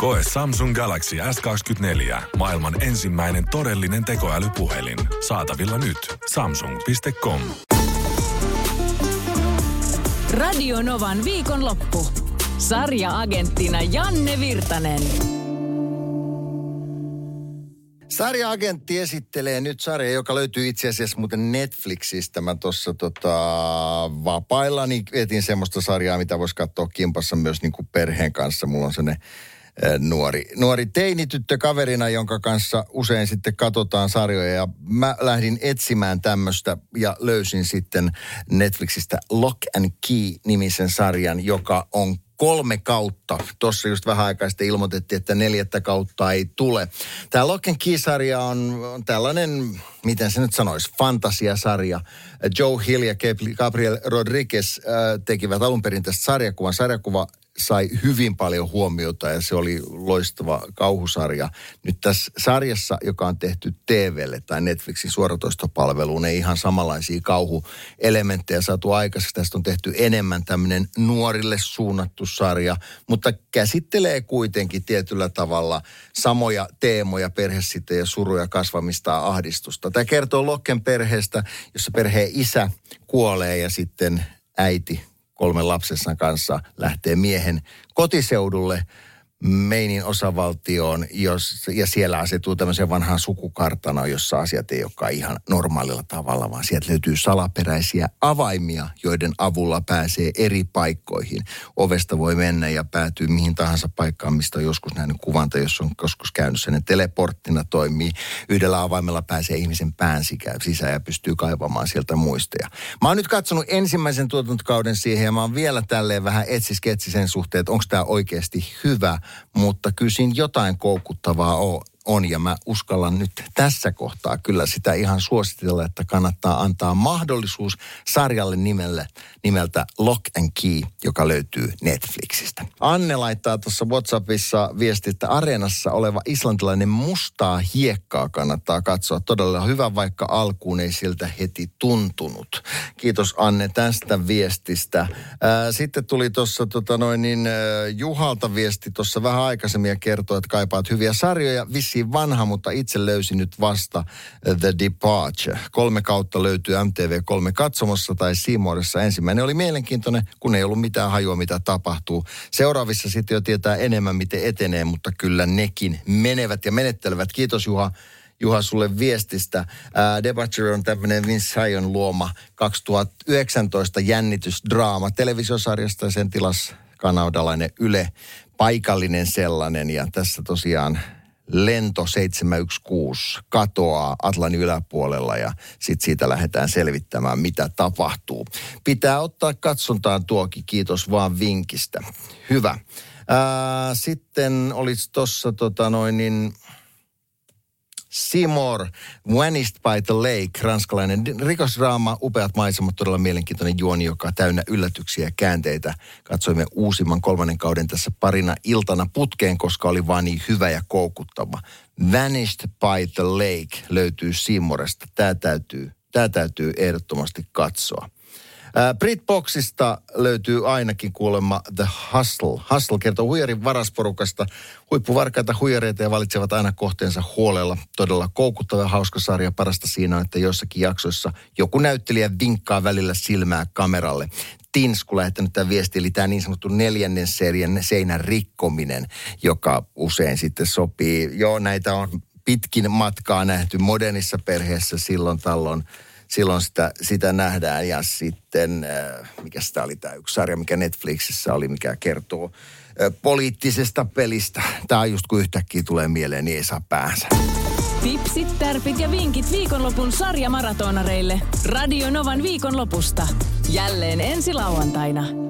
Koe Samsung Galaxy S24. Maailman ensimmäinen todellinen tekoälypuhelin. Saatavilla nyt. Samsung.com. Radio Novan viikonloppu. Sarja-agenttina Janne Virtanen. Sarja-agentti esittelee nyt sarja, joka löytyy itse asiassa muuten Netflixistä. Mä tuossa tota, vapaillani etin semmoista sarjaa, mitä voisi katsoa kimpassa myös niin kuin perheen kanssa. Mulla on sellainen nuori, nuori teinityttö kaverina, jonka kanssa usein sitten katsotaan sarjoja. Ja mä lähdin etsimään tämmöistä ja löysin sitten Netflixistä Lock and Key-nimisen sarjan, joka on kolme kautta. Tuossa just vähän aikaa sitten ilmoitettiin, että neljättä kautta ei tule. Tämä Lock and Key-sarja on, on tällainen, miten se nyt sanoisi, fantasiasarja. Joe Hill ja Gabriel Rodriguez äh, tekivät alun perin tästä sarjakuvan. Sarjakuva sai hyvin paljon huomiota ja se oli loistava kauhusarja. Nyt tässä sarjassa, joka on tehty TVlle tai Netflixin suoratoistopalveluun, ei ihan samanlaisia kauhuelementtejä saatu aikaiseksi. Tästä on tehty enemmän tämmöinen nuorille suunnattu sarja, mutta käsittelee kuitenkin tietyllä tavalla samoja teemoja, perhesite ja suruja, kasvamista ja ahdistusta. Tämä kertoo Lokken perheestä, jossa perheen isä kuolee ja sitten äiti kolmen lapsensa kanssa lähtee miehen kotiseudulle Meinin osavaltioon, jos, ja siellä asetuu tämmöiseen vanhaan sukukartana, jossa asiat ei olekaan ihan normaalilla tavalla, vaan sieltä löytyy salaperäisiä avaimia, joiden avulla pääsee eri paikkoihin. Ovesta voi mennä ja päätyy mihin tahansa paikkaan, mistä on joskus nähnyt kuvanta, jos on joskus käynyt sen. Teleporttina toimii. Yhdellä avaimella pääsee ihmisen pään sisään ja pystyy kaivamaan sieltä muistoja. Mä oon nyt katsonut ensimmäisen tuotantokauden siihen ja mä oon vielä tälleen vähän etsisketsi sen suhteen, että onko tämä oikeasti hyvä mutta kysin jotain koukuttavaa on on ja mä uskallan nyt tässä kohtaa kyllä sitä ihan suositella, että kannattaa antaa mahdollisuus sarjalle nimelle, nimeltä Lock and Key, joka löytyy Netflixistä. Anne laittaa tuossa WhatsAppissa viesti, että areenassa oleva islantilainen mustaa hiekkaa kannattaa katsoa. Todella hyvä, vaikka alkuun ei siltä heti tuntunut. Kiitos Anne tästä viestistä. Sitten tuli tuossa tota noin niin, Juhalta viesti tuossa vähän aikaisemmin ja kertoi, että kaipaat hyviä sarjoja. Vissiin vissiin vanha, mutta itse löysin nyt vasta eh, The Departure. Kolme kautta löytyy MTV3 katsomossa tai Seamoressa. Ensimmäinen oli mielenkiintoinen, kun ei ollut mitään hajua, mitä tapahtuu. Seuraavissa sitten jo tietää enemmän, miten etenee, mutta kyllä nekin menevät ja menettelevät. Kiitos Juha. Juha, sulle viestistä. Uh, Departure on tämmöinen Vince Sion luoma 2019 jännitysdraama televisiosarjasta ja sen tilas kanadalainen Yle, paikallinen sellainen. Ja tässä tosiaan lento 716 katoaa Atlantin yläpuolella ja sitten siitä lähdetään selvittämään, mitä tapahtuu. Pitää ottaa katsontaan tuokin, kiitos vaan vinkistä. Hyvä. Ää, sitten olisi tuossa tota noin niin, Seymour, Vanished by the Lake, ranskalainen rikosdraama, upeat maisemat, todella mielenkiintoinen juoni, joka on täynnä yllätyksiä ja käänteitä. Katsoimme uusimman kolmannen kauden tässä parina iltana putkeen, koska oli vaan niin hyvä ja koukuttava. Vanished by the Lake löytyy Seymouresta. Tämä täytyy, tämä täytyy ehdottomasti katsoa. Britboxista löytyy ainakin kuulemma The Hustle. Hustle kertoo huijarin varasporukasta. Huippuvarkaita huijareita ja valitsevat aina kohteensa huolella. Todella koukuttava hauska sarja. Parasta siinä on, että jossakin jaksoissa joku näyttelijä vinkkaa välillä silmää kameralle. Tinsku lähettänyt tämän viesti, eli tämä niin sanottu neljännen serien seinän rikkominen, joka usein sitten sopii. Joo, näitä on pitkin matkaa nähty modernissa perheessä silloin tällöin silloin sitä, sitä nähdään. Ja sitten, äh, mikä sitä oli tämä yksi sarja, mikä Netflixissä oli, mikä kertoo äh, poliittisesta pelistä. Tämä just kun yhtäkkiä tulee mieleen, niin ei saa päänsä. Tipsit, tärpit ja vinkit viikonlopun sarjamaratonareille. Radio Novan viikonlopusta. Jälleen ensi lauantaina.